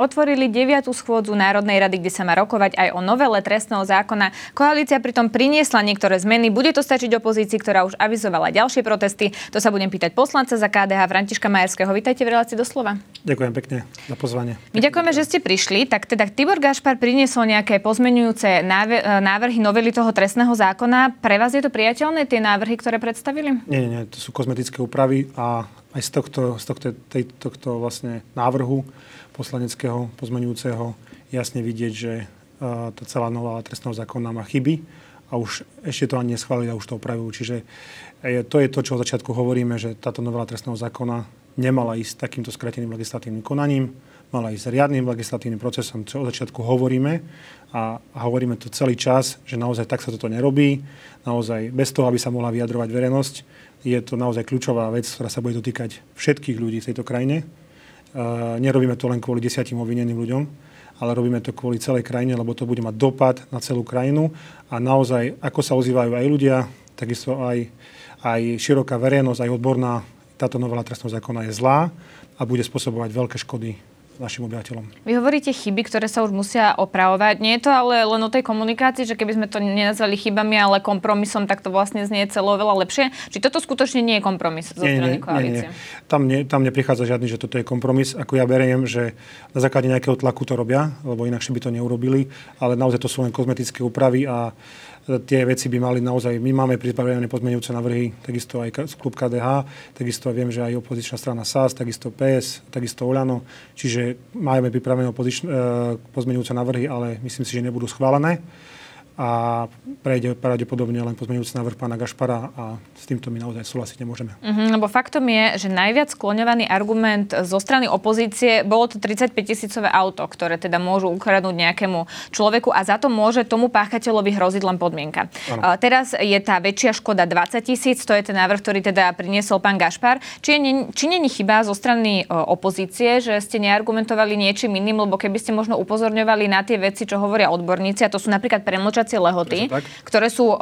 Otvorili 9. schôdzu Národnej rady, kde sa má rokovať aj o novele trestného zákona. Koalícia pritom priniesla niektoré zmeny. Bude to stačiť opozícii, ktorá už avizovala ďalšie protesty. To sa budem pýtať poslanca za KDH Františka Majerského. Vítajte v relácii doslova. Ďakujem pekne za pozvanie. My ďakujeme, že ste prišli. Tak teda Tibor Gašpar priniesol nejaké pozmenujúce návrhy novely toho trestného zákona. Pre vás je to priateľné, tie návrhy, ktoré predstavili? Nie, nie, nie. To sú kozmetické úpravy a aj z tohto, z tohto, tej, tohto vlastne návrhu poslaneckého pozmenujúceho jasne vidieť, že tá celá nová trestného zákona má chyby a už ešte to ani neschválili a už to opravujú. Čiže e, to je to, čo od začiatku hovoríme, že táto novela trestného zákona nemala ísť takýmto skráteným legislatívnym konaním, mala ísť riadným legislatívnym procesom, čo od začiatku hovoríme. A, a hovoríme to celý čas, že naozaj tak sa toto nerobí, naozaj bez toho, aby sa mohla vyjadrovať verejnosť, je to naozaj kľúčová vec, ktorá sa bude dotýkať všetkých ľudí v tejto krajine nerobíme to len kvôli desiatim obvineným ľuďom, ale robíme to kvôli celej krajine, lebo to bude mať dopad na celú krajinu. A naozaj, ako sa ozývajú aj ľudia, takisto aj, aj široká verejnosť, aj odborná, táto novela trestného zákona je zlá a bude spôsobovať veľké škody našim obyvateľom. Vy hovoríte chyby, ktoré sa už musia opravovať. Nie je to ale len o tej komunikácii, že keby sme to nenazvali chybami, ale kompromisom, tak to vlastne znie celo veľa lepšie. Či toto skutočne nie je kompromis zo nie, strany nie, koalície? Nie, nie. Tam, nie, tam neprichádza žiadny, že toto je kompromis. Ako ja beriem, že na základe nejakého tlaku to robia, lebo inakšie by to neurobili, ale naozaj to sú len kozmetické úpravy a tie veci by mali naozaj, my máme pripravené pozmeňujúce návrhy, takisto aj klub KDH, takisto viem, že aj opozičná strana SAS, takisto PS, takisto Oľano, čiže máme pripravené e, pozmeňujúce návrhy, ale myslím si, že nebudú schválené a prejde pravdepodobne len pozmeňujúci návrh pána Gašpara a s týmto my naozaj súhlasiť nemôžeme. Mm-hmm, lebo faktom je, že najviac skloňovaný argument zo strany opozície bolo to 35 tisícové auto, ktoré teda môžu ukradnúť nejakému človeku a za to môže tomu páchateľovi hroziť len podmienka. Uh, teraz je tá väčšia škoda 20 tisíc, to je ten návrh, ktorý teda priniesol pán Gašpar. Či, je, či není chyba zo strany uh, opozície, že ste neargumentovali niečím iným, lebo keby ste možno upozorňovali na tie veci, čo hovoria odborníci, a to sú napríklad premlčacie ohlasovacie lehoty, ktoré sú um,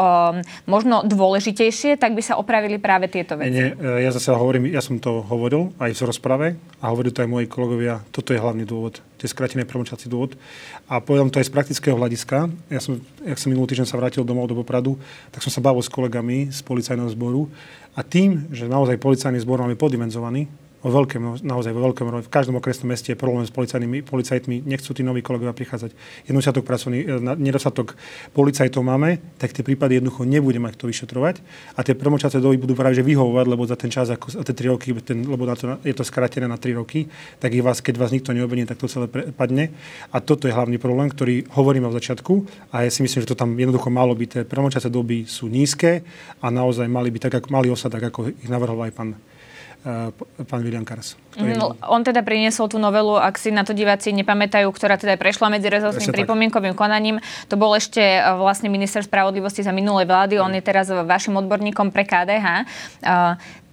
možno dôležitejšie, tak by sa opravili práve tieto veci. Nie, e, ja zase hovorím, ja som to hovoril aj v rozprave a hovorili to aj moji kolegovia, toto je hlavný dôvod, to je skratený premlčací dôvod. A poviem to aj z praktického hľadiska. Ja som, jak som minulý týždeň sa vrátil domov do Popradu, tak som sa bavil s kolegami z policajného zboru a tým, že naozaj policajný zbor máme podimenzovaný, vo veľkém, naozaj vo veľkom, v každom okresnom meste je problém s policajnými, policajtmi, nechcú tí noví kolegovia prichádzať. Nedostatok, pracovný, e, nedostatok policajtov máme, tak tie prípady jednoducho nebude mať kto vyšetrovať a tie promočace doby budú práve že vyhovovať, lebo za ten čas, ako, tie 3 roky, ten, lebo na to, je to skratené na 3 roky, tak ich vás, keď vás nikto neobenie, tak to celé padne. A toto je hlavný problém, ktorý hovoríme od začiatku a ja si myslím, že to tam jednoducho malo byť. Tie promočace doby sú nízke a naozaj mali byť tak, ako, mali osad, tak ako ich navrhol aj pán pán William Karas. Mm, on teda priniesol tú novelu, ak si na to diváci nepamätajú, ktorá teda prešla medzi rezortným pripomienkovým konaním. To bol ešte e, vlastne minister spravodlivosti za minulej vlády, on je teraz vašim odborníkom pre KDH.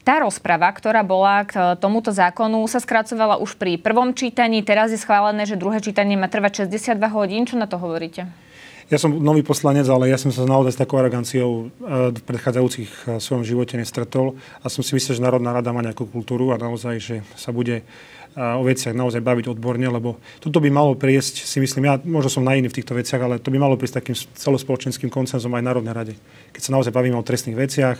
Tá rozprava, ktorá bola k tomuto zákonu, sa skracovala už pri prvom čítaní. Teraz je schválené, že druhé čítanie má trvať 62 hodín. Čo na to hovoríte? Ja som nový poslanec, ale ja som sa naozaj s takou aroganciou eh, v predchádzajúcich eh, svojom živote nestretol a som si myslel, že Národná rada má nejakú kultúru a naozaj, že sa bude o veciach naozaj baviť odborne, lebo toto by malo prísť, si myslím, ja možno som naivný v týchto veciach, ale to by malo prísť takým celospoločenským koncenzom aj Národnej rade. Keď sa naozaj bavíme o trestných veciach,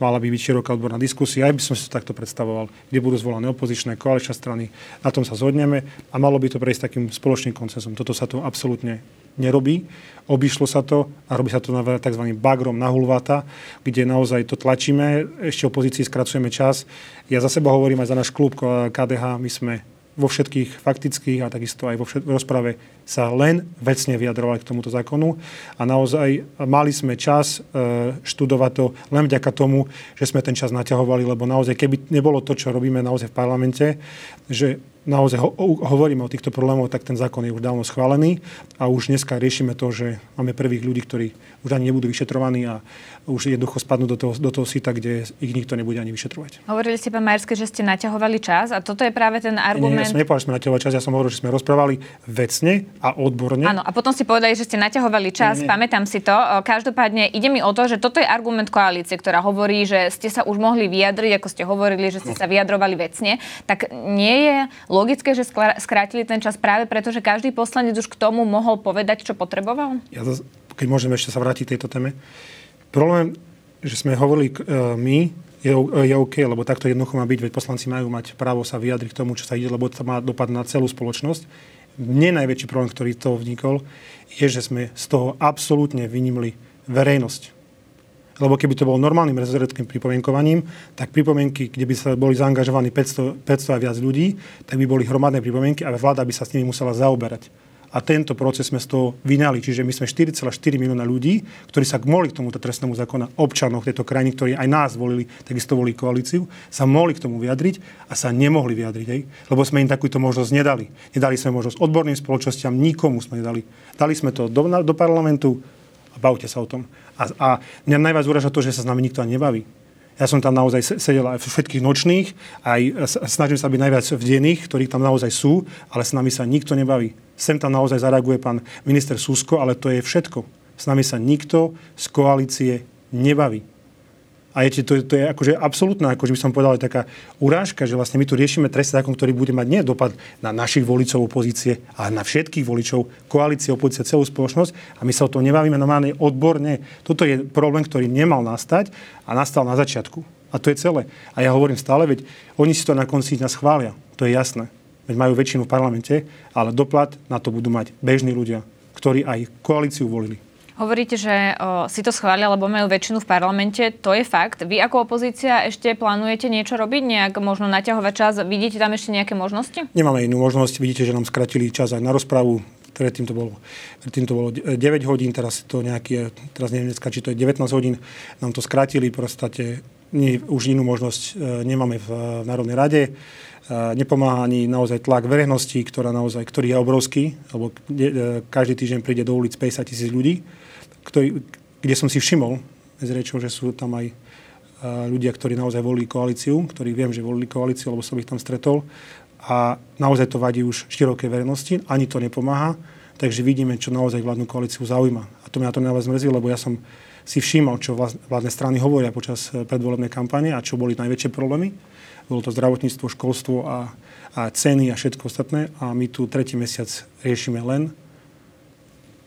mala by byť široká odborná diskusia, aj by som si to takto predstavoval, kde budú zvolené opozičné, koaličné strany, na tom sa zhodneme a malo by to prejsť takým spoločným koncenzom. Toto sa tu absolútne nerobí. Obišlo sa to a robí sa to na tzv. bagrom na hulváta, kde naozaj to tlačíme, ešte opozícii skracujeme čas. Ja za seba hovorím aj za náš klub KDH, my sme vo všetkých faktických a takisto aj vo všet- rozprave sa len vecne vyjadrovali k tomuto zákonu a naozaj mali sme čas e, študovať to len vďaka tomu, že sme ten čas naťahovali, lebo naozaj keby nebolo to, čo robíme naozaj v parlamente, že naozaj ho, hovoríme o týchto problémoch, tak ten zákon je už dávno schválený a už dneska riešime to, že máme prvých ľudí, ktorí už ani nebudú vyšetrovaní a už jednoducho spadnú do toho, do toho sita, kde ich nikto nebude ani vyšetrovať. Hovorili ste, pán Majerský, že ste naťahovali čas a toto je práve ten argument. Nie, nie, ja som nepovedal, že sme naťahovali čas, ja som hovoril, že sme rozprávali vecne a odborne. Áno, a potom ste povedali, že ste naťahovali čas, nie, nie. pamätám si to. Každopádne ide mi o to, že toto je argument koalície, ktorá hovorí, že ste sa už mohli vyjadriť, ako ste hovorili, že ste no. sa vyjadrovali vecne. Tak nie je logické, že skrátili ten čas práve preto, že každý poslanec už k tomu mohol povedať, čo potreboval? Ja to, keď môžeme ešte sa vrátiť tejto téme. Problém, že sme hovorili uh, my, je, je OK, lebo takto jednoducho má byť, veď poslanci majú mať právo sa vyjadriť k tomu, čo sa ide, lebo to má dopad na celú spoločnosť. Mne najväčší problém, ktorý to vnikol, je, že sme z toho absolútne vynimli verejnosť. Lebo keby to bolo normálnym rezerveckým pripomienkovaním, tak pripomienky, kde by sa boli zaangažovaní 500, 500 a viac ľudí, tak by boli hromadné pripomienky a vláda by sa s nimi musela zaoberať a tento proces sme z toho vyňali. Čiže my sme 4,4 milióna ľudí, ktorí sa mohli k tomuto trestnému zákona občanov tejto krajiny, ktorí aj nás volili, takisto volili koalíciu, sa mohli k tomu vyjadriť a sa nemohli vyjadriť. Hej? Lebo sme im takúto možnosť nedali. Nedali sme možnosť odborným spoločnosťam, nikomu sme nedali. Dali sme to do, do parlamentu a bavte sa o tom. A, a mňa najviac uraža to, že sa s nami nikto ani nebaví. Ja som tam naozaj sedel aj všetkých nočných, aj snažím sa byť najviac v denných, ktorí tam naozaj sú, ale s nami sa nikto nebaví. Sem tam naozaj zareaguje pán minister Susko, ale to je všetko. S nami sa nikto z koalície nebaví. A je, to, to je akože absolútna, akože by som povedal, taká urážka, že vlastne my tu riešime trestný zákon, ktorý bude mať nie dopad na našich voličov opozície, ale na všetkých voličov, koalície, opozície, celú spoločnosť a my sa o tom nebavíme normálne odborne. Toto je problém, ktorý nemal nastať a nastal na začiatku. A to je celé. A ja hovorím stále, veď oni si to na konci dňa schvália. To je jasné. Veď majú väčšinu v parlamente, ale doplat na to budú mať bežní ľudia, ktorí aj koalíciu volili. Hovoríte, že o, si to schvália, lebo majú väčšinu v parlamente. To je fakt. Vy ako opozícia ešte plánujete niečo robiť? Nejak možno naťahovať čas? Vidíte tam ešte nejaké možnosti? Nemáme inú možnosť. Vidíte, že nám skratili čas aj na rozpravu. Predtým to bolo, predtým to bolo 9 hodín, teraz to nejaký, teraz neviem dneska, či to je 19 hodín. Nám to skratili, proste nie, už inú možnosť e, nemáme v, v Národnej rade. E, nepomáha ani naozaj tlak verejnosti, ktorá naozaj, ktorý je obrovský, lebo každý týždeň príde do ulic 50 tisíc ľudí ktorý, kde som si všimol, bez rečov, že sú tam aj ľudia, ktorí naozaj volili koalíciu, ktorí viem, že volili koalíciu, lebo som ich tam stretol. A naozaj to vadí už širokej verejnosti, ani to nepomáha. Takže vidíme, čo naozaj vládnu koalíciu zaujíma. A to mňa to naozaj zmrzí, lebo ja som si všímal, čo vládne strany hovoria počas e, predvolebnej kampane a čo boli najväčšie problémy. Bolo to zdravotníctvo, školstvo a, a ceny a všetko ostatné. A my tu tretí mesiac riešime len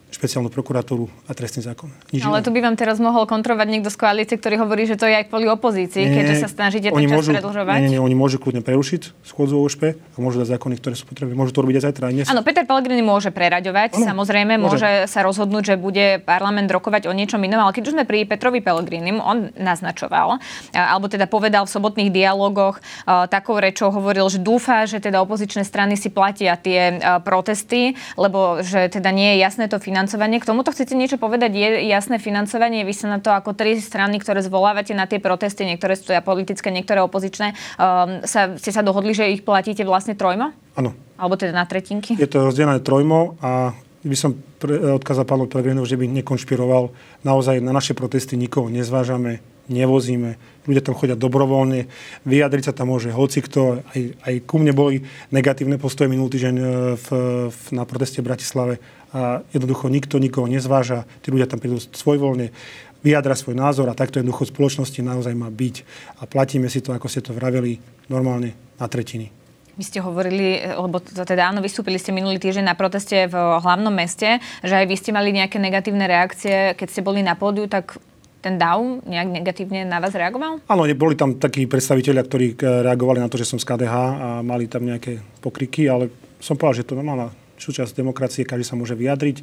špeciálnu prokuratúru a trestný zákon. Nič Ale tu by vám teraz mohol kontrovať niekto z koalície, ktorý hovorí, že to je aj kvôli opozícii, nie, keďže sa snažíte ten čas môžu, predlžovať. Nie, nie, oni môžu kľudne prerušiť schôdzu OŠP a môžu dať zákony, ktoré sú potrebné. Môžu to robiť aj zajtra. Aj Áno, Peter Pellegrini môže preraďovať, ano, samozrejme, môže. môže sa rozhodnúť, že bude parlament rokovať o niečom inom, ale keď už sme pri Petrovi Pellegrinim, on naznačoval, alebo teda povedal v sobotných dialogoch, takou rečou hovoril, že dúfa, že teda opozičné strany si platia tie protesty, lebo že teda nie je jasné to financovanie financovanie. K tomuto chcete niečo povedať? Je jasné financovanie? Vy sa na to ako tri strany, ktoré zvolávate na tie protesty, niektoré sú ja politické, niektoré opozičné, um, sa, ste sa dohodli, že ich platíte vlastne trojmo? Áno. Alebo teda na tretinky? Je to rozdelené trojmo a by som pre, odkázal pánu Pellegrinu, že by nekonšpiroval. Naozaj na naše protesty nikoho nezvážame, nevozíme. Ľudia tam chodia dobrovoľne, vyjadriť sa tam môže hoci kto. Aj, aj ku mne boli negatívne postoje minulý týždeň e, v, v, na proteste v Bratislave a jednoducho nikto nikoho nezváža, tí ľudia tam prídu svojvoľne, vyjadra svoj názor a takto jednoducho v spoločnosti naozaj má byť. A platíme si to, ako ste to vraveli, normálne na tretiny. Vy ste hovorili, lebo teda áno, vystúpili ste minulý týždeň na proteste v hlavnom meste, že aj vy ste mali nejaké negatívne reakcie, keď ste boli na pódiu, tak ten DAO nejak negatívne na vás reagoval? Áno, boli tam takí predstaviteľia, ktorí reagovali na to, že som z KDH a mali tam nejaké pokriky, ale som povedal, že to normálna súčasť demokracie, každý sa môže vyjadriť.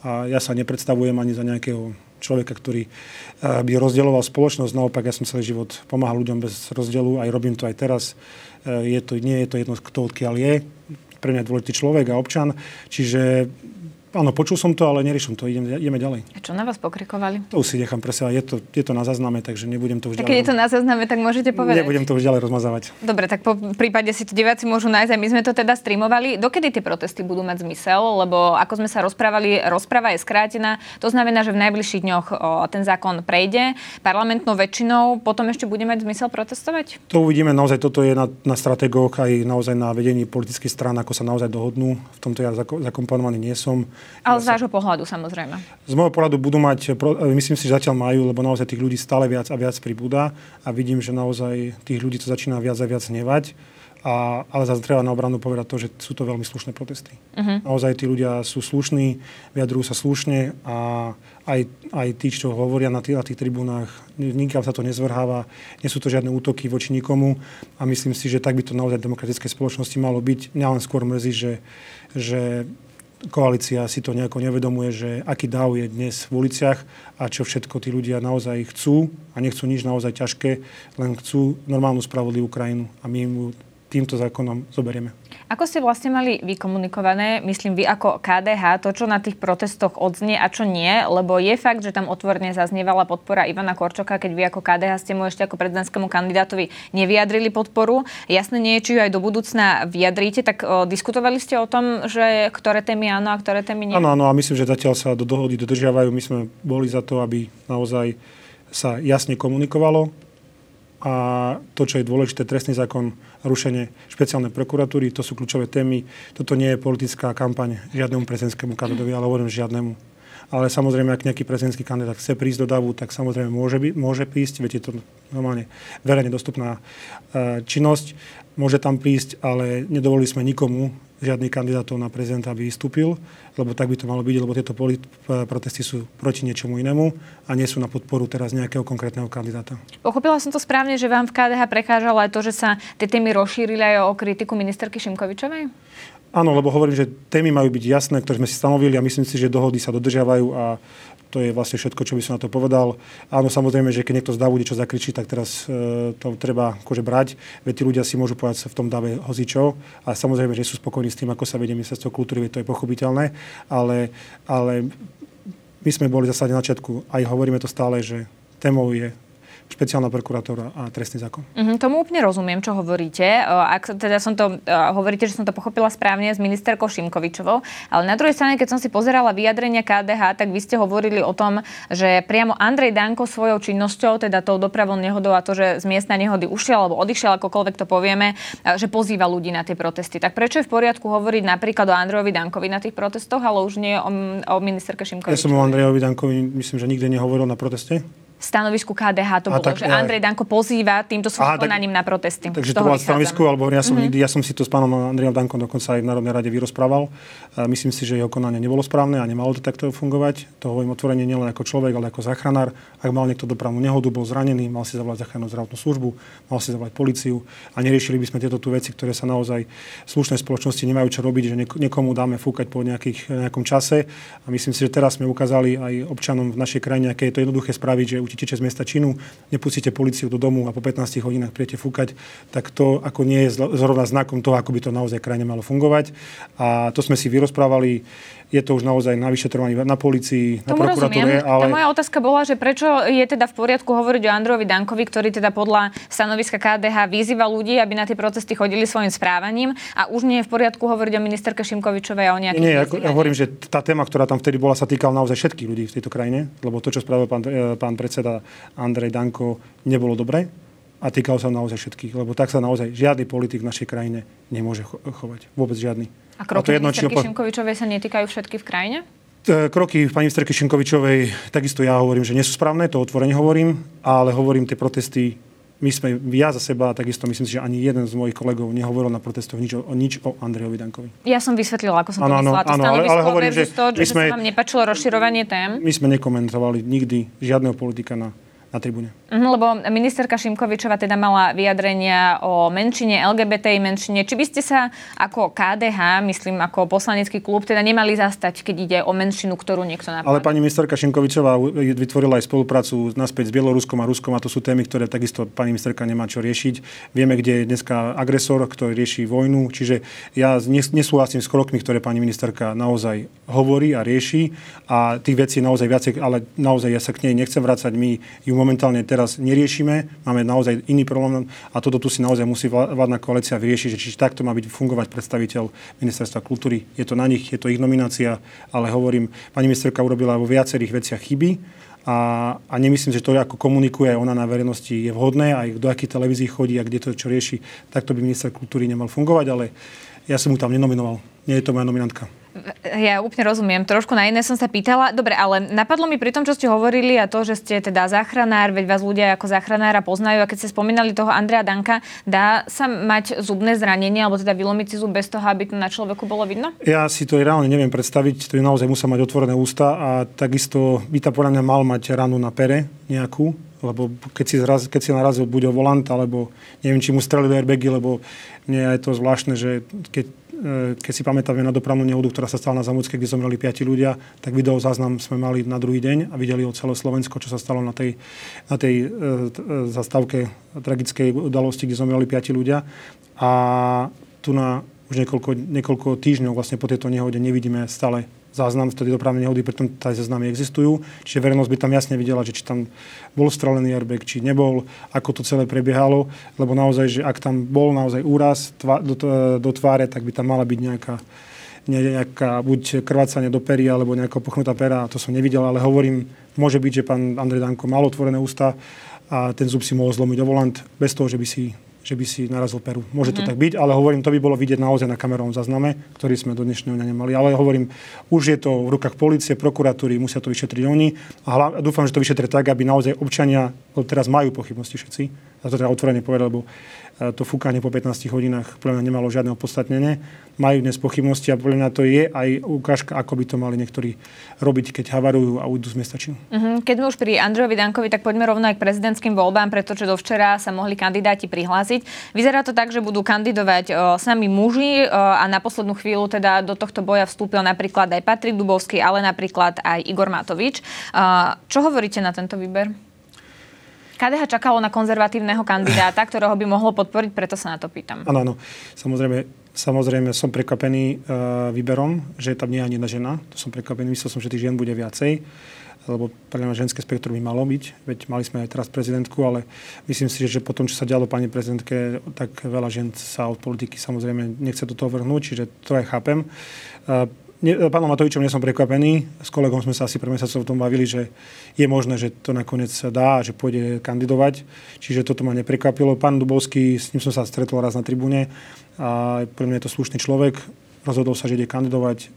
A ja sa nepredstavujem ani za nejakého človeka, ktorý eh, by rozdeloval spoločnosť. Naopak, ja som celý život pomáhal ľuďom bez rozdielu, aj robím to aj teraz. Eh, je to, nie je to jedno, kto odkiaľ je. Pre mňa je dôležitý človek a občan. Čiže Áno, počul som to, ale neriešim to, ideme, ideme ďalej. A čo na vás pokrikovali? To už si nechám pre seba, je to, je to na zázname, takže nebudem to už ďalej... Keď je to na zázname, tak môžete povedať. Nebudem to už ďalej rozmazávať. Dobre, tak po prípade si to diváci môžu nájsť, my sme to teda streamovali. Dokedy tie protesty budú mať zmysel? Lebo ako sme sa rozprávali, rozpráva je skrátená. To znamená, že v najbližších dňoch o, ten zákon prejde parlamentnou väčšinou, potom ešte bude mať zmysel protestovať? To uvidíme, naozaj toto je na, na strategóch aj naozaj na vedení politických strán, ako sa naozaj dohodnú. V tomto ja zakomponovaný nie som. Ale z vášho pohľadu samozrejme. Z môjho pohľadu budú mať, myslím si, že zatiaľ majú, lebo naozaj tých ľudí stále viac a viac pribúda a vidím, že naozaj tých ľudí to začína viac a viac hnevať. A, ale zase treba na obranu povedať to, že sú to veľmi slušné protesty. Uh-huh. Naozaj tí ľudia sú slušní, vyjadrujú sa slušne a aj, aj tí, čo hovoria na, tých, na tých tribúnach, nikam sa to nezvrháva, nie sú to žiadne útoky voči nikomu a myslím si, že tak by to naozaj v demokratickej spoločnosti malo byť. Mňa len skôr mrzí, že, že koalícia si to nejako nevedomuje, že aký dáv je dnes v uliciach a čo všetko tí ľudia naozaj chcú a nechcú nič naozaj ťažké, len chcú normálnu spravodlivú krajinu a my im týmto zákonom zoberieme. Ako ste vlastne mali vykomunikované, myslím vy ako KDH, to, čo na tých protestoch odznie a čo nie, lebo je fakt, že tam otvorene zaznievala podpora Ivana Korčoka, keď vy ako KDH ste mu ešte ako prezidentskému kandidátovi nevyjadrili podporu. Jasné nie je, či ju aj do budúcna vyjadríte, tak o, diskutovali ste o tom, že ktoré témy áno a ktoré témy nie? Áno, áno, a myslím, že zatiaľ sa do dohody dodržiavajú. My sme boli za to, aby naozaj sa jasne komunikovalo a to, čo je dôležité, trestný zákon, rušenie špeciálnej prokuratúry, to sú kľúčové témy. Toto nie je politická kampaň žiadnemu prezidentskému kandidátovi, ale hovorím žiadnemu. Ale samozrejme, ak nejaký prezidentský kandidát chce prísť do davu, tak samozrejme môže, by, môže prísť, je to normálne verejne dostupná e, činnosť. Môže tam prísť, ale nedovolili sme nikomu žiadny kandidátov na prezidenta, aby vystúpil, lebo tak by to malo byť, lebo tieto protesty sú proti niečomu inému a nie sú na podporu teraz nejakého konkrétneho kandidáta. Pochopila som to správne, že vám v KDH prekážalo aj to, že sa tie témy rozšírili aj o kritiku ministerky Šimkovičovej? Áno, lebo hovorím, že témy majú byť jasné, ktoré sme si stanovili a myslím si, že dohody sa dodržiavajú a to je vlastne všetko, čo by som na to povedal. Áno, samozrejme, že keď niekto z davu niečo zakričí, tak teraz e, to treba akože brať. Veď tí ľudia si môžu povedať v tom dave hozičo a samozrejme, že sú spokojní s tým, ako sa vedie ministerstvo kultúry, to je pochopiteľné, ale, ale my sme boli zase na začiatku, aj hovoríme to stále, že témou je špeciálna prokurátora a trestný zákon. Mm-hmm, tomu úplne rozumiem, čo hovoríte. Ak teda som to, hovoríte, že som to pochopila správne s ministerkou Šimkovičovou, ale na druhej strane, keď som si pozerala vyjadrenia KDH, tak vy ste hovorili o tom, že priamo Andrej Danko svojou činnosťou, teda tou dopravou nehodou a to, že z miestna nehody ušiel alebo odišiel, akokoľvek to povieme, že pozýva ľudí na tie protesty. Tak prečo je v poriadku hovoriť napríklad o Andrejovi Dankovi na tých protestoch, ale už nie o, o ministerke Šimkovičovej? Ja som o Andrejovi Dankovi, myslím, že nikde nehovoril na proteste stanovisku KDH to bolo, tak, že Andrej Danko pozýva týmto svojím konaním na protesty. Takže to bolo stanovisko, alebo ja som, mm-hmm. nikdy, ja som si to s pánom Andrejom Dankom dokonca aj v Národnej rade vyrozprával. Myslím si, že jeho konanie nebolo správne a nemalo to takto fungovať. To hovorím otvorenie nielen ako človek, ale ako záchranár. Ak mal niekto dopravnú nehodu, bol zranený, mal si zavolať záchrannú zdravotnú službu, mal si zavolať policiu a neriešili by sme tieto tu veci, ktoré sa naozaj v slušnej spoločnosti nemajú čo robiť, že niekomu dáme fúkať po nejakých, nejakom čase. A myslím si, že teraz sme ukázali aj občanom v našej krajine, aké je to jednoduché spraviť, že utečete z miesta činu nepustíte policiu do domu a po 15 hodinách prijete fúkať, tak to ako nie je zrovna znakom toho, ako by to naozaj krajine malo fungovať. A to sme si vyrozprávali je to už naozaj na vyšetrovaní na policii, na prokuratúre. Ale... Tá moja otázka bola, že prečo je teda v poriadku hovoriť o Androvi Dankovi, ktorý teda podľa stanoviska KDH vyzýva ľudí, aby na tie protesty chodili svojim správaním a už nie je v poriadku hovoriť o ministerke Šimkovičovej a o nejakých... Nie, ja, ja hovorím, že tá téma, ktorá tam vtedy bola, sa týkala naozaj všetkých ľudí v tejto krajine, lebo to, čo spravil pán, e, pán predseda Andrej Danko, nebolo dobré a týkalo sa naozaj všetkých, lebo tak sa naozaj žiadny politik v našej krajine nemôže chovať. Vôbec žiadny. A kroky a ministerky opa- Šimkovičovej sa netýkajú všetky v krajine? Kroky pani ministerky Šimkovičovej, takisto ja hovorím, že nie sú správne, to otvorene hovorím, ale hovorím tie protesty, my sme, ja za seba, takisto myslím si, že ani jeden z mojich kolegov nehovoril na protestoch nič o, nič o Andrejovi Dankovi. Ja som vysvetlila, ako som ano, to myslela. To ano, ale, ale hovorím, že, to, že sme, sa vám nepačilo rozširovanie tém. My sme nekomentovali nikdy žiadneho politika na na tribúne. Mhm, lebo ministerka Šimkovičova teda mala vyjadrenia o menšine, LGBT menšine. Či by ste sa ako KDH, myslím ako poslanecký klub, teda nemali zastať, keď ide o menšinu, ktorú niekto napadá? Ale pani ministerka Šimkovičová vytvorila aj spoluprácu naspäť s Bieloruskom a Ruskom a to sú témy, ktoré takisto pani ministerka nemá čo riešiť. Vieme, kde je dneska agresor, ktorý rieši vojnu, čiže ja nesúhlasím s krokmi, ktoré pani ministerka naozaj hovorí a rieši a tých vecí naozaj viacej, ale naozaj ja sa k nej nechcem vrácať. My ju momentálne teraz neriešime, máme naozaj iný problém a toto tu si naozaj musí vládna koalícia vyriešiť, že či takto má byť fungovať predstaviteľ ministerstva kultúry. Je to na nich, je to ich nominácia, ale hovorím, pani ministerka urobila vo viacerých veciach chyby, a, a nemyslím, že to, ako komunikuje ona na verejnosti, je vhodné, aj do akých televízií chodí a kde to čo rieši, takto by minister kultúry nemal fungovať, ale ja som mu tam nenominoval. Nie je to moja nominantka. Ja úplne rozumiem. Trošku na iné som sa pýtala. Dobre, ale napadlo mi pri tom, čo ste hovorili a to, že ste teda záchranár, veď vás ľudia ako záchranára poznajú a keď ste spomínali toho Andrea Danka, dá sa mať zubné zranenie alebo teda vylomiť si zub bez toho, aby to na človeku bolo vidno? Ja si to reálne neviem predstaviť. To je naozaj musel mať otvorené ústa a takisto by tá podľa mňa mal mať ranu na pere nejakú, lebo keď si, zraz, keď si narazil buď o volant, alebo neviem, či mu strelili airbagy, lebo nie je to zvláštne, že keď keď si pamätáme na dopravnú nehodu, ktorá sa stala na Zamudske, kde zomreli piati ľudia, tak video záznam sme mali na druhý deň a videli o celé Slovensko, čo sa stalo na tej, na tej e, e, zastávke tragickej udalosti, kde zomreli piati ľudia. A tu na už niekoľko, niekoľko týždňov vlastne po tejto nehode nevidíme stále záznam tej dopravnej nehody, preto tie záznamy existujú. Čiže verejnosť by tam jasne videla, že či tam bol strelený airbag, či nebol, ako to celé prebiehalo, lebo naozaj, že ak tam bol naozaj úraz tva, do, do tváre, tak by tam mala byť nejaká nejaká buď krvácanie do pery, alebo nejaká pochnutá pera, to som nevidel, ale hovorím, môže byť, že pán Andrej Danko mal otvorené ústa a ten zub si mohol zlomiť o volant bez toho, že by si že by si narazil peru. Môže mm-hmm. to mhm. tak byť, ale hovorím, to by bolo vidieť naozaj na kamerovom zázname, ktorý sme do dnešného dňa nemali. Ale hovorím, už je to v rukách policie, prokuratúry, musia to vyšetriť oni a hlavne, dúfam, že to vyšetria tak, aby naozaj občania, teraz majú pochybnosti všetci, a to teda otvorene povedať, lebo to fúkanie po 15 hodinách podľa mňa nemalo žiadne opodstatnenie. Majú dnes pochybnosti a podľa mňa to je aj ukážka, ako by to mali niektorí robiť, keď havarujú a ujdu z mesta Uh-huh. Keď sme už pri Andrejovi Dankovi, tak poďme rovno aj k prezidentským voľbám, pretože do včera sa mohli kandidáti prihlásiť. Vyzerá to tak, že budú kandidovať o, sami muži o, a na poslednú chvíľu teda do tohto boja vstúpil napríklad aj Patrik Dubovský, ale napríklad aj Igor Matovič. O, čo hovoríte na tento výber? KDH čakalo na konzervatívneho kandidáta, ktorého by mohlo podporiť, preto sa na to pýtam. Áno, áno. Samozrejme, samozrejme som prekvapený uh, výberom, že tam nie je ani jedna žena. To som prekvapený, myslel som, že tých žien bude viacej lebo pre mňa ženské spektrum by malo byť, veď mali sme aj teraz prezidentku, ale myslím si, že po tom, čo sa dialo pani prezidentke, tak veľa žien sa od politiky samozrejme nechce do toho vrhnúť, čiže to aj chápem. Ne, pánom Matovičom nie som prekvapený. S kolegom sme sa asi pre mesiacov o tom bavili, že je možné, že to nakoniec dá, že pôjde kandidovať. Čiže toto ma neprekvapilo. Pán Dubovský, s ním som sa stretol raz na tribúne a pre mňa je to slušný človek. Rozhodol sa, že ide kandidovať. E,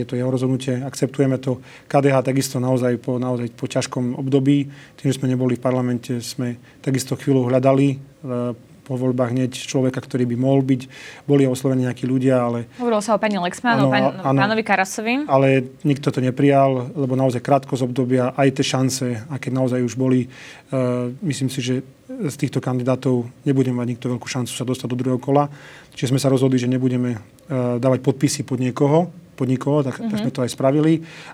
je to jeho rozhodnutie, akceptujeme to. KDH takisto naozaj po, naozaj po ťažkom období, tým, že sme neboli v parlamente, sme takisto chvíľu hľadali e, po voľbách hneď človeka, ktorý by mohol byť. Boli oslovení nejakí ľudia, ale... Hovorilo sa o pani Lexmanu, pán, pánovi Karasovi. Ale nikto to neprijal, lebo naozaj krátko z obdobia, aj tie šance, a keď naozaj už boli, uh, myslím si, že z týchto kandidátov nebude mať nikto veľkú šancu sa dostať do druhého kola. Čiže sme sa rozhodli, že nebudeme uh, dávať podpisy pod niekoho, podnikov, tak, mm-hmm. tak sme mhm. to aj spravili.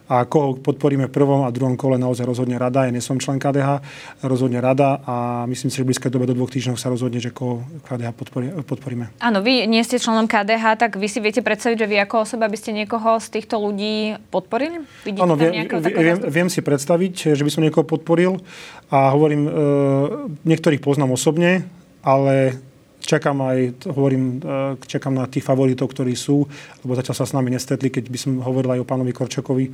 A koho podporíme v prvom a druhom kole naozaj rozhodne rada. Ja nie som člen KDH, rozhodne rada a myslím si, že v blízkej dobe do dvoch týždňov sa rozhodne, že koho KDH podporí, podporíme. Áno, vy nie ste členom KDH, tak vy si viete predstaviť, že vy ako osoba by ste niekoho z týchto ľudí podporili? Áno, viem, viem, viem si predstaviť, že by som niekoho podporil a hovorím, e, niektorých poznám osobne, ale čakám aj, hovorím, e, čakám na tých favoritov, ktorí sú, lebo zatiaľ sa s nami nestretli, keď by som hovoril aj o pánovi Korčokovi. E,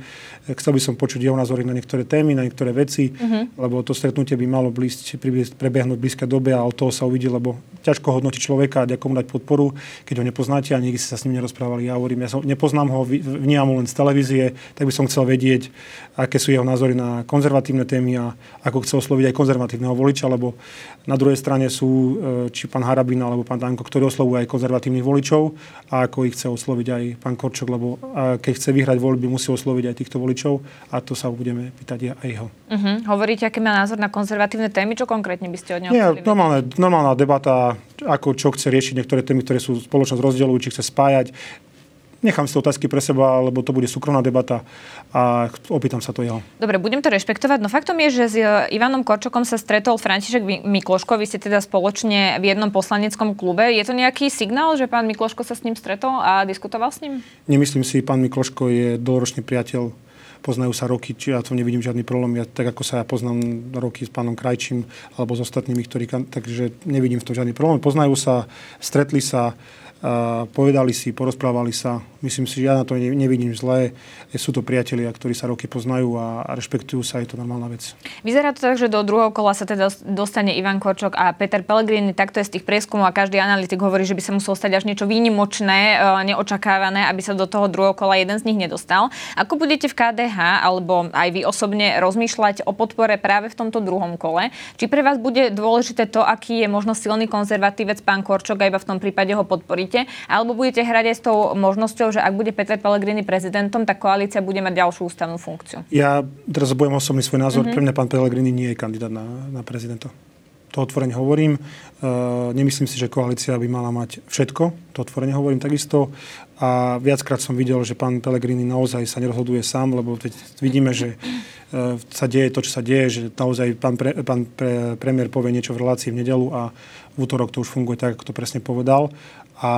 chcel by som počuť jeho názory na niektoré témy, na niektoré veci, uh-huh. lebo to stretnutie by malo blísť, prebehnúť v blízkej dobe a od toho sa uvidí, lebo ťažko hodnotiť človeka a komu dať podporu, keď ho nepoznáte a nikdy ste sa s ním nerozprávali. Ja hovorím, ja som, nepoznám ho, vnímam ho len z televízie, tak by som chcel vedieť, aké sú jeho názory na konzervatívne témy a ako chce osloviť aj konzervatívneho voliča, lebo na druhej strane sú e, či pán Harabin alebo pán Danko, ktorí oslovujú aj konzervatívnych voličov a ako ich chce osloviť aj pán Korčok, lebo keď chce vyhrať voľby, musí osloviť aj týchto voličov a to sa budeme pýtať aj jeho. Uh-huh. Hovoríte, aký má názor na konzervatívne témy? Čo konkrétne by ste od neho Nie, normálne, normálna debata, ako čo chce riešiť niektoré témy, ktoré sú spoločnosť rozdielujú, či chce spájať. Nechám si to otázky pre seba, lebo to bude súkromná debata a opýtam sa to jeho. Dobre, budem to rešpektovať. No faktom je, že s e, Ivanom Korčokom sa stretol František Mikloško. Vy ste teda spoločne v jednom poslaneckom klube. Je to nejaký signál, že pán Mikloško sa s ním stretol a diskutoval s ním? Nemyslím si, pán Mikloško je dlhoročný priateľ poznajú sa roky, či ja to nevidím žiadny problém. Ja, tak ako sa ja poznám roky s pánom Krajčím alebo s ostatnými, ktorí, takže nevidím v tom žiadny problém. Poznajú sa, stretli sa, povedali si, porozprávali sa. Myslím si, že ja na to nevidím zlé. Sú to priatelia, ktorí sa roky poznajú a rešpektujú sa, je to normálna vec. Vyzerá to tak, že do druhého kola sa teda dostane Ivan Korčok a Peter Pellegrini. Takto je z tých prieskumov a každý analytik hovorí, že by sa muselo stať až niečo výnimočné, e, neočakávané, aby sa do toho druhého kola jeden z nich nedostal. Ako budete v KDH alebo aj vy osobne rozmýšľať o podpore práve v tomto druhom kole? Či pre vás bude dôležité to, aký je možno silný konzervatívec pán Korčok a iba v tom prípade ho podporiť? Podporíte, alebo budete hrať aj s tou možnosťou, že ak bude Peter Pellegrini prezidentom, tak koalícia bude mať ďalšiu ústavnú funkciu. Ja teraz obujem osobný svoj názor. Mm-hmm. Pre mňa pán Pellegrini nie je kandidát na, na prezidenta. To otvorene hovorím. Uh, nemyslím si, že koalícia by mala mať všetko. To otvorene hovorím takisto. A viackrát som videl, že pán Pellegrini naozaj sa nerozhoduje sám, lebo vidíme, že uh, sa deje to, čo sa deje, že naozaj pán, pre, pán pre, premiér povie niečo v relácii v nedelu a v útorok to už funguje tak, ako to presne povedal. A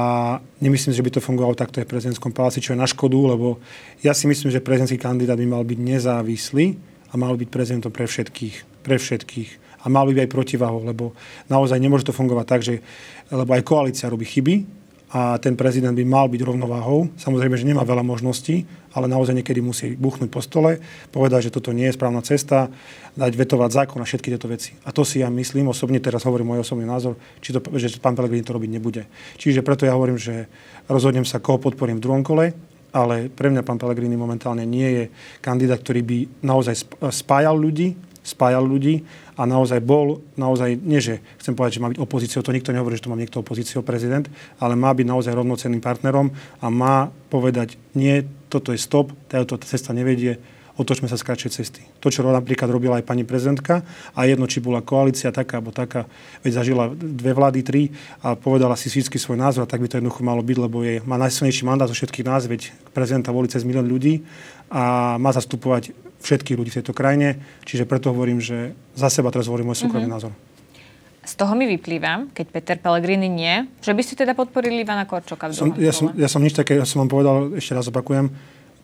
nemyslím, že by to fungovalo takto aj v prezidentskom paláci, čo je na škodu, lebo ja si myslím, že prezidentský kandidát by mal byť nezávislý a mal byť prezidentom pre všetkých. Pre všetkých. A mal by byť aj protivahou, lebo naozaj nemôže to fungovať tak, že lebo aj koalícia robí chyby, a ten prezident by mal byť rovnováhou. Samozrejme, že nemá veľa možností, ale naozaj niekedy musí buchnúť po stole, povedať, že toto nie je správna cesta, dať vetovať zákon a všetky tieto veci. A to si ja myslím, osobne teraz hovorím môj osobný názor, či to, že pán Pelegrini to robiť nebude. Čiže preto ja hovorím, že rozhodnem sa, koho podporím v druhom kole, ale pre mňa pán Pelegrini momentálne nie je kandidát, ktorý by naozaj spájal ľudí, spájal ľudí a naozaj bol, naozaj, nie že chcem povedať, že má byť opozíciou, to nikto nehovorí, že to má niekto opozíciou prezident, ale má byť naozaj rovnocenným partnerom a má povedať, nie, toto je stop, táto cesta nevedie, otočme sa z kratšej cesty. To, čo napríklad robila aj pani prezidentka a jedno, či bola koalícia taká alebo taká, veď zažila dve vlády, tri a povedala si vždy svoj názor, tak by to jednoducho malo byť, lebo je, má najsilnejší mandát zo všetkých nás, veď prezidenta volí cez milión ľudí a má zastupovať všetkých ľudí v tejto krajine. Čiže preto hovorím, že za seba teraz hovorím môj súkromný mm-hmm. názor. Z toho mi vyplýva, keď Peter Pellegrini nie, že by ste teda podporili Ivana Korčoka v som, ja, som, ja som nič také, ja som vám povedal, ešte raz opakujem,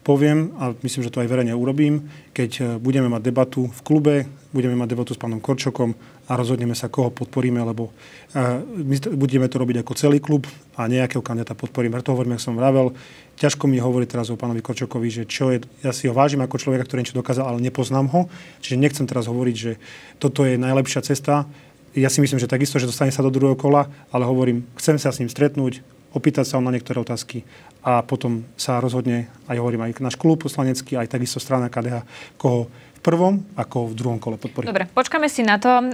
poviem, a myslím, že to aj verejne urobím, keď e, budeme mať debatu v klube, budeme mať debatu s pánom Korčokom a rozhodneme sa, koho podporíme, lebo uh, my budeme to robiť ako celý klub a nejakého kandidáta podporíme. Preto hovorím, ako som vravel, ťažko mi hovoriť teraz o pánovi Korčokovi, že čo je, ja si ho vážim ako človeka, ktorý niečo dokázal, ale nepoznám ho. Čiže nechcem teraz hovoriť, že toto je najlepšia cesta. Ja si myslím, že takisto, že dostane sa do druhého kola, ale hovorím, chcem sa s ním stretnúť, opýtať sa na niektoré otázky a potom sa rozhodne, aj hovorím, aj náš klub poslanecký, aj takisto strana KDH, koho prvom ako v druhom kole podpory. Dobre, počkáme si na to.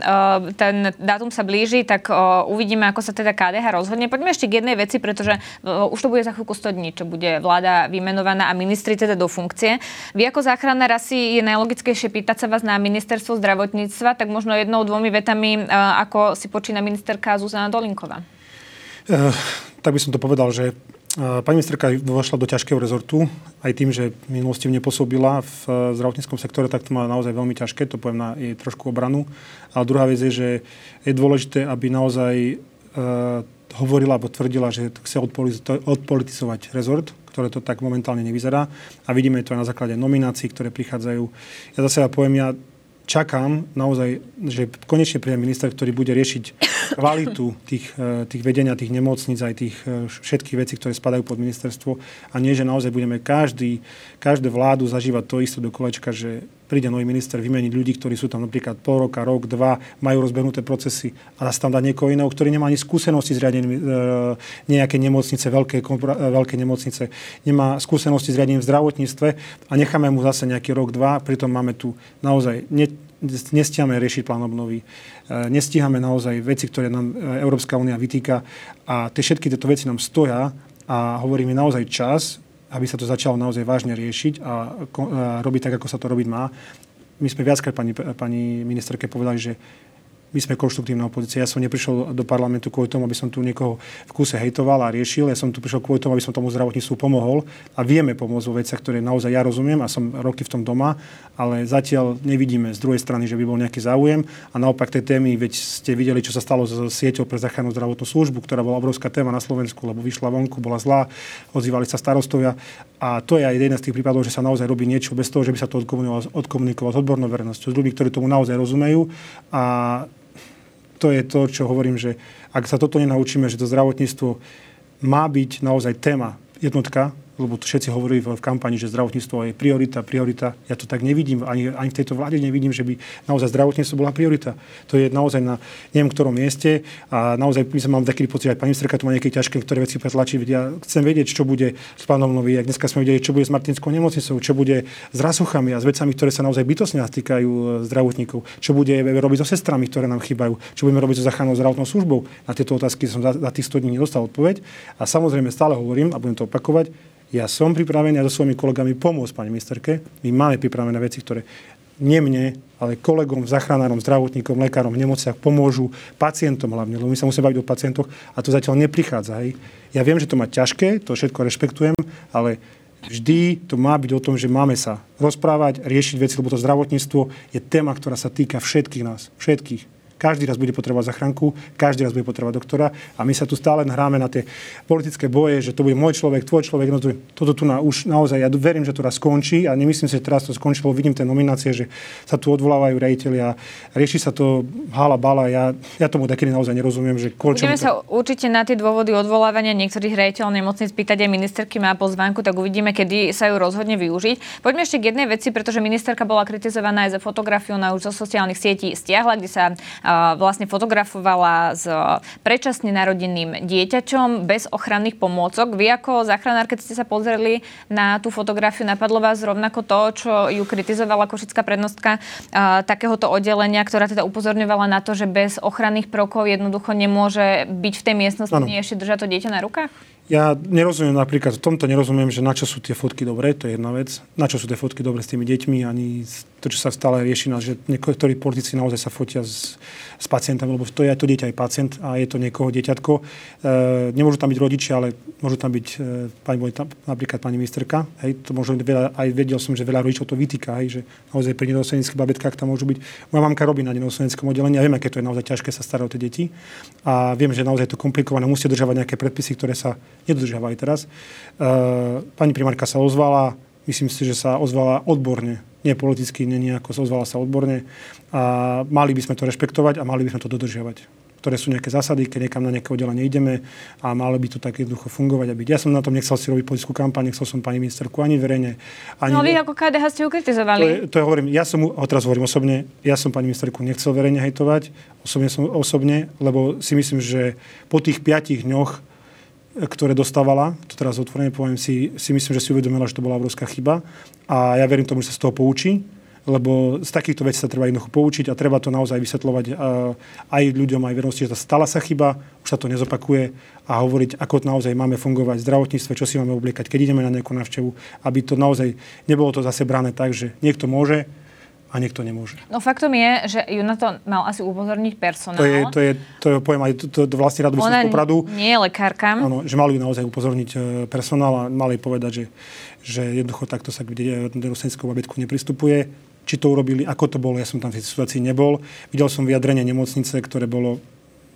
Ten dátum sa blíži, tak uvidíme, ako sa teda KDH rozhodne. Poďme ešte k jednej veci, pretože už to bude za chvíľku 100 dní, čo bude vláda vymenovaná a ministri teda do funkcie. Vy ako záchranná asi je najlogickejšie pýtať sa vás na ministerstvo zdravotníctva, tak možno jednou, dvomi vetami, ako si počína ministerka Zuzana Dolinková. Tak by som to povedal, že Pani ministerka vošla do ťažkého rezortu, aj tým, že v minulosti nepôsobila v e, zdravotníckom sektore, tak to má naozaj veľmi ťažké, to poviem na jej trošku obranu. A druhá vec je, že je dôležité, aby naozaj e, hovorila alebo tvrdila, že chce odpolitizovať rezort, ktoré to tak momentálne nevyzerá. A vidíme to aj na základe nominácií, ktoré prichádzajú. Ja zase poviem, ja čakám naozaj, že konečne príde minister, ktorý bude riešiť kvalitu tých, e, tých vedenia tých nemocníc, aj tých e, všetkých vecí, ktoré spadajú pod ministerstvo. A nie, že naozaj budeme každý, každú vládu zažívať to isté do kolečka, že príde nový minister vymeniť ľudí, ktorí sú tam napríklad pol roka, rok, dva, majú rozbehnuté procesy a sa tam dá niekoho iného, ktorý nemá ani skúsenosti s riadením e, nejaké nemocnice, veľké, veľké nemocnice, nemá skúsenosti s riadením v zdravotníctve a necháme mu zase nejaký rok, dva, pritom máme tu naozaj ne, nestíhame riešiť plán obnovy, e, nestíhame naozaj veci, ktoré nám e, Európska únia vytýka a tie všetky tieto veci nám stoja a hovorí mi naozaj čas, aby sa to začalo naozaj vážne riešiť a, robiť tak, ako sa to robiť má. My sme viackrát pani, pani ministerke povedali, že my sme konštruktívna opozícia. Ja som neprišiel do parlamentu kvôli tomu, aby som tu niekoho v kuse hejtoval a riešil. Ja som tu prišiel kvôli tomu, aby som tomu zdravotníctvu pomohol a vieme pomôcť vo veciach, ktoré naozaj ja rozumiem a som roky v tom doma, ale zatiaľ nevidíme z druhej strany, že by bol nejaký záujem a naopak tej témy, veď ste videli, čo sa stalo so sieťou pre záchrannú zdravotnú službu, ktorá bola obrovská téma na Slovensku, lebo vyšla vonku, bola zlá, ozývali sa starostovia a to je aj jeden z tých prípadov, že sa naozaj robí niečo bez toho, že by sa to odkomunikovalo, odkomunikovalo s odbornou verejnosťou, s ľuďmi, ktorí tomu naozaj rozumejú a to je to, čo hovorím, že ak sa toto nenaučíme, že to zdravotníctvo má byť naozaj téma jednotka, lebo to všetci hovorili v, kampani, že zdravotníctvo je priorita, priorita. Ja to tak nevidím, ani, ani v tejto vláde nevidím, že by naozaj zdravotníctvo bola priorita. To je naozaj na neviem ktorom mieste a naozaj my sa mám taký pocit, že pani ministerka tu má nejaké ťažké, ktoré veci pretlačí. Ja chcem vedieť, čo bude s pánom Nový, ak dneska sme videli, čo bude s Martinskou nemocnicou, čo bude s rasuchami a s vecami, ktoré sa naozaj bytosne týkajú e, zdravotníkov, čo bude robiť so sestrami, ktoré nám chýbajú, čo budeme robiť so záchrannou zdravotnou službou. Na tieto otázky som za, za tých 100 dní nedostal odpoveď a samozrejme stále hovorím a budem to opakovať, ja som pripravený a so svojimi kolegami pomôcť pani ministerke. My máme pripravené veci, ktoré nie mne, ale kolegom, zachránárom, zdravotníkom, lekárom v nemocniach pomôžu, pacientom hlavne, lebo my sa musíme baviť o pacientoch a to zatiaľ neprichádza. Hej. Ja viem, že to má ťažké, to všetko rešpektujem, ale vždy to má byť o tom, že máme sa rozprávať, riešiť veci, lebo to zdravotníctvo je téma, ktorá sa týka všetkých nás, všetkých. Každý raz bude potrebovať zachránku, každý raz bude potrebovať doktora a my sa tu stále hráme na tie politické boje, že to bude môj človek, tvoj človek. No to, toto tu na, už naozaj, ja verím, že to raz skončí a nemyslím si, že teraz to skončí, lebo vidím tie nominácie, že sa tu odvolávajú rejiteľi a rieši sa to hala bala. Ja, ja tomu takedy naozaj nerozumiem, že Budeme to... sa určite na tie dôvody odvolávania niektorých rejiteľov nemocnic pýtať aj ministerky má pozvánku, tak uvidíme, kedy sa ju rozhodne využiť. Poďme ešte k jednej veci, pretože ministerka bola kritizovaná aj za fotografiu na už zo sociálnych sietí stiahla, kde sa vlastne fotografovala s predčasne narodeným dieťačom bez ochranných pomôcok. Vy ako záchranár, keď ste sa pozreli na tú fotografiu, napadlo vás rovnako to, čo ju kritizovala košická prednostka takéhoto oddelenia, ktorá teda upozorňovala na to, že bez ochranných prvkov jednoducho nemôže byť v tej miestnosti ano. ešte držať to dieťa na rukách? Ja nerozumiem napríklad, v tomto nerozumiem, že na čo sú tie fotky dobré, to je jedna vec. Na čo sú tie fotky dobré s tými deťmi, ani to, čo sa stále rieši, že niektorí politici naozaj sa fotia s, s pacientami, lebo to je aj to dieťa, aj pacient a je to niekoho dieťatko. E, nemôžu tam byť rodičia, ale môžu tam byť e, pani, napríklad pani ministerka. Hej, to môžu veľa, aj vedel som, že veľa rodičov to vytýka, hej, že naozaj pri nedoslednických babetkách tam môžu byť. Moja mamka robí na nedoslednickom oddelení a viem, aké to je naozaj ťažké sa starať o tie deti. A viem, že naozaj je to komplikované, musia državať nejaké predpisy, ktoré sa nedodržiavajú teraz. E, pani primárka sa ozvala, myslím si, že sa ozvala odborne nie politicky, nie nejako, ozvala sa odborne a mali by sme to rešpektovať a mali by sme to dodržiavať ktoré sú nejaké zásady, keď niekam na nejaké oddelenie ideme a malo by to tak jednoducho fungovať a byť. Ja som na tom nechcel si robiť politickú kampaň, nechcel som pani ministerku ani verejne. Ani... No vy ako KDH ste ju kritizovali. To je, to je hovorím, ja som, a teraz hovorím osobne, ja som pani ministerku nechcel verejne hejtovať, osobne, som, osobne, lebo si myslím, že po tých piatich dňoch ktoré dostávala, to teraz otvorene poviem, si, si myslím, že si uvedomila, že to bola obrovská chyba. A ja verím tomu, že sa z toho poučí, lebo z takýchto vecí sa treba jednoducho poučiť a treba to naozaj vysvetľovať aj ľuďom, aj vernosti, že to stala sa chyba, už sa to nezopakuje a hovoriť, ako naozaj máme fungovať v zdravotníctve, čo si máme obliekať, keď ideme na nejakú návštevu, aby to naozaj nebolo to zase brané tak, že niekto môže, a niekto nemôže. No faktom je, že ju na to mal asi upozorniť personál. To je, to je, to je poviem aj to, to vlastne radu Ona popradu. nie je lekárka. Áno, že mali ju naozaj upozorniť e, personál a mali povedať, že, že jednoducho takto sa k denosenskou babetku nepristupuje. Či to urobili, ako to bolo, ja som tam v tej situácii nebol. Videl som vyjadrenie nemocnice, ktoré bolo,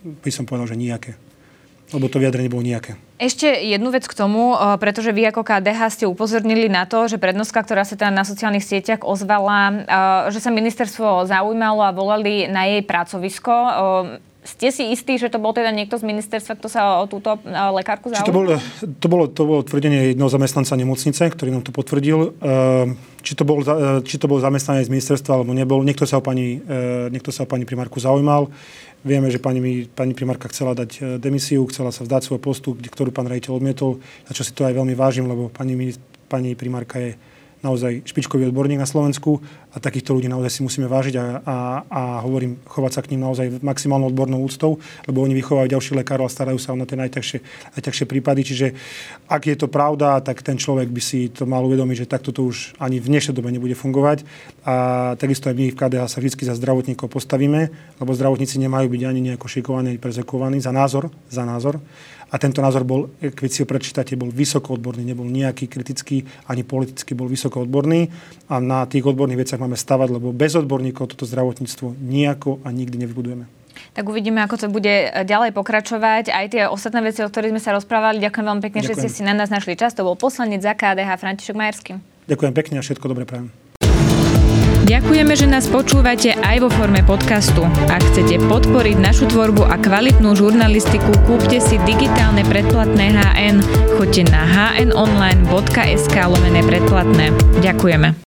by som povedal, že nejaké lebo to vyjadrenie bolo nejaké. Ešte jednu vec k tomu, eh, pretože vy ako KDH ste upozornili na to, že prednostka, ktorá sa tam na sociálnych sieťach ozvala, eh, že sa ministerstvo zaujímalo a volali na jej pracovisko. Ste si istí, že to bol teda niekto z ministerstva, kto sa o túto lekárku zaujímal? To bolo, to, bolo, to bolo tvrdenie jednoho zamestnanca nemocnice, ktorý nám to potvrdil. Či to bol, či to bol zamestnanec z ministerstva, alebo nebol. Niekto sa o pani, niekto sa o pani primárku zaujímal. Vieme, že pani, pani primárka chcela dať demisiu, chcela sa vzdať svoj postup, ktorú pán rejiteľ odmietol, na čo si to aj veľmi vážim, lebo pani, pani primárka je naozaj špičkový odborník na Slovensku a takýchto ľudí naozaj si musíme vážiť a, a, a hovorím, chovať sa k ním naozaj maximálnou odbornou úctou, lebo oni vychovajú ďalších lekárov a starajú sa na tie najťažšie, najťažšie prípady. Čiže ak je to pravda, tak ten človek by si to mal uvedomiť, že takto to už ani v dnešnej dobe nebude fungovať. A takisto aj my v KDH sa vždy za zdravotníkov postavíme, lebo zdravotníci nemajú byť ani nejako šikovaní, prezekovaní za názor, za názor a tento názor bol, keď si ho prečítate, bol vysoko odborný, nebol nejaký kritický, ani politický, bol vysoko odborný a na tých odborných veciach máme stavať, lebo bez odborníkov toto zdravotníctvo nejako a nikdy nevybudujeme. Tak uvidíme, ako to bude ďalej pokračovať. Aj tie ostatné veci, o ktorých sme sa rozprávali. Ďakujem veľmi pekne, Ďakujem. že ste si na nás našli čas. To bol poslanec za KDH František Majerský. Ďakujem pekne a všetko dobre prajem. Ďakujeme, že nás počúvate aj vo forme podcastu. Ak chcete podporiť našu tvorbu a kvalitnú žurnalistiku, kúpte si digitálne predplatné HN. Choďte na hnonline.sk lomené predplatné. Ďakujeme.